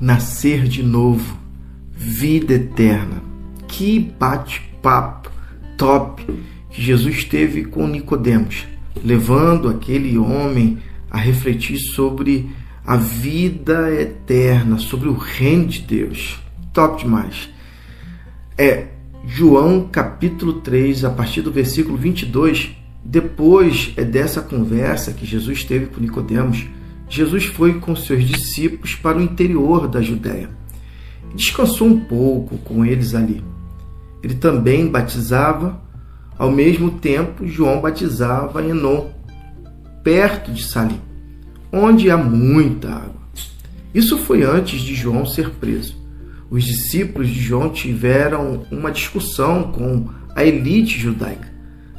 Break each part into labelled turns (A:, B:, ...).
A: nascer de novo, vida eterna. Que bate-papo top que Jesus teve com Nicodemos, levando aquele homem a refletir sobre a vida eterna, sobre o reino de Deus. Top demais. É João capítulo 3, a partir do versículo 22, depois é dessa conversa que Jesus teve com Nicodemos, Jesus foi com seus discípulos para o interior da Judéia. Descansou um pouco com eles ali. Ele também batizava, ao mesmo tempo João batizava em Enon, perto de Salim, onde há muita água. Isso foi antes de João ser preso os discípulos de João tiveram uma discussão com a elite judaica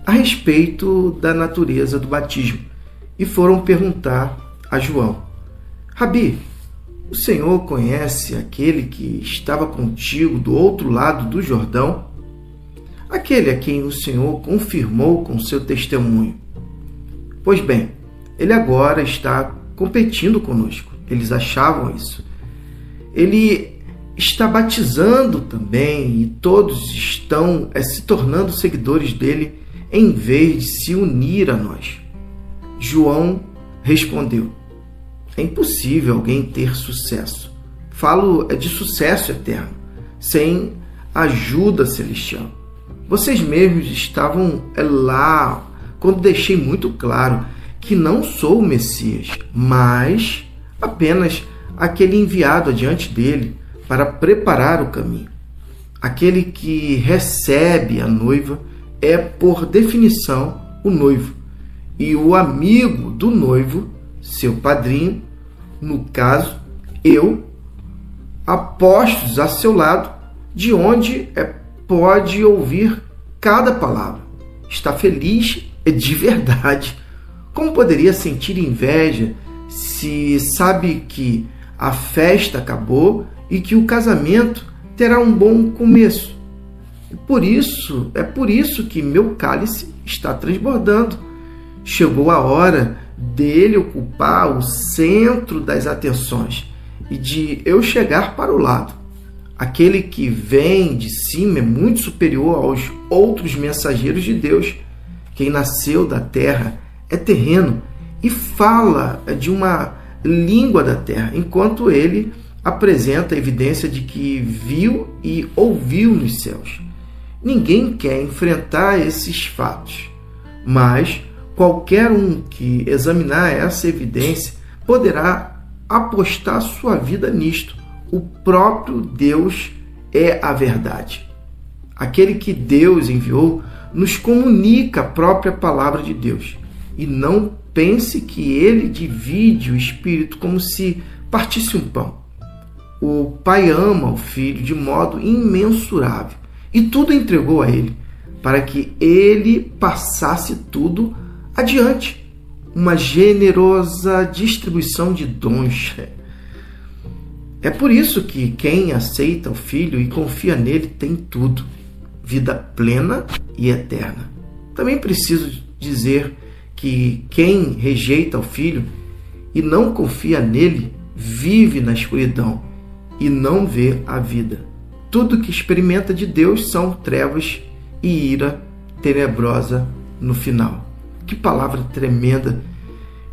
A: a respeito da natureza do batismo e foram perguntar a João: Rabi, o Senhor conhece aquele que estava contigo do outro lado do Jordão? Aquele a quem o Senhor confirmou com seu testemunho. Pois bem, ele agora está competindo conosco. Eles achavam isso. Ele está batizando também e todos estão é, se tornando seguidores dele em vez de se unir a nós. João respondeu: É impossível alguém ter sucesso. Falo é de sucesso eterno, sem ajuda celestial. Vocês mesmos estavam é, lá quando deixei muito claro que não sou o Messias, mas apenas aquele enviado adiante dele para preparar o caminho. Aquele que recebe a noiva é, por definição, o noivo, e o amigo do noivo, seu padrinho, no caso, eu, apostos a seu lado, de onde é, pode ouvir cada palavra. Está feliz de verdade. Como poderia sentir inveja se sabe que a festa acabou e que o casamento terá um bom começo. Por isso, é por isso que meu cálice está transbordando. Chegou a hora dele ocupar o centro das atenções e de eu chegar para o lado. Aquele que vem de cima é muito superior aos outros mensageiros de Deus. Quem nasceu da terra é terreno e fala de uma língua da terra, enquanto ele apresenta evidência de que viu e ouviu nos céus. Ninguém quer enfrentar esses fatos, mas qualquer um que examinar essa evidência poderá apostar sua vida nisto. O próprio Deus é a verdade. Aquele que Deus enviou nos comunica a própria palavra de Deus. E não pense que ele divide o espírito como se partisse um pão. O pai ama o filho de modo imensurável e tudo entregou a ele, para que ele passasse tudo adiante. Uma generosa distribuição de dons. É por isso que quem aceita o filho e confia nele tem tudo: vida plena e eterna. Também preciso dizer que quem rejeita o filho e não confia nele vive na escuridão e não vê a vida. Tudo que experimenta de Deus são trevas e ira tenebrosa no final. Que palavra tremenda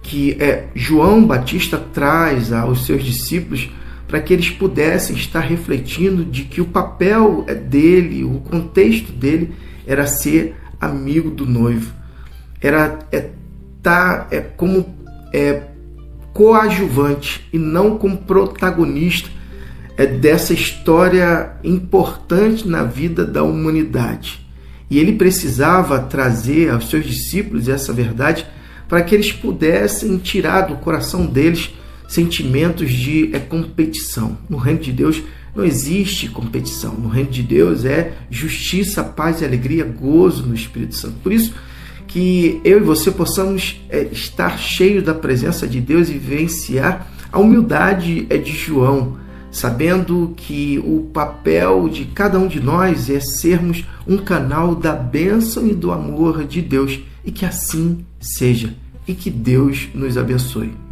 A: que é, João Batista traz aos seus discípulos para que eles pudessem estar refletindo de que o papel é dele, o contexto dele era ser amigo do noivo, era é, tá é como é, coadjuvante e não como protagonista é dessa história importante na vida da humanidade. E ele precisava trazer aos seus discípulos essa verdade para que eles pudessem tirar do coração deles sentimentos de é, competição. No reino de Deus não existe competição. No reino de Deus é justiça, paz e alegria, gozo no Espírito Santo. Por isso que eu e você possamos é, estar cheios da presença de Deus e vivenciar a humildade é, de João sabendo que o papel de cada um de nós é sermos um canal da bênção e do amor de Deus, e que assim seja, e que Deus nos abençoe.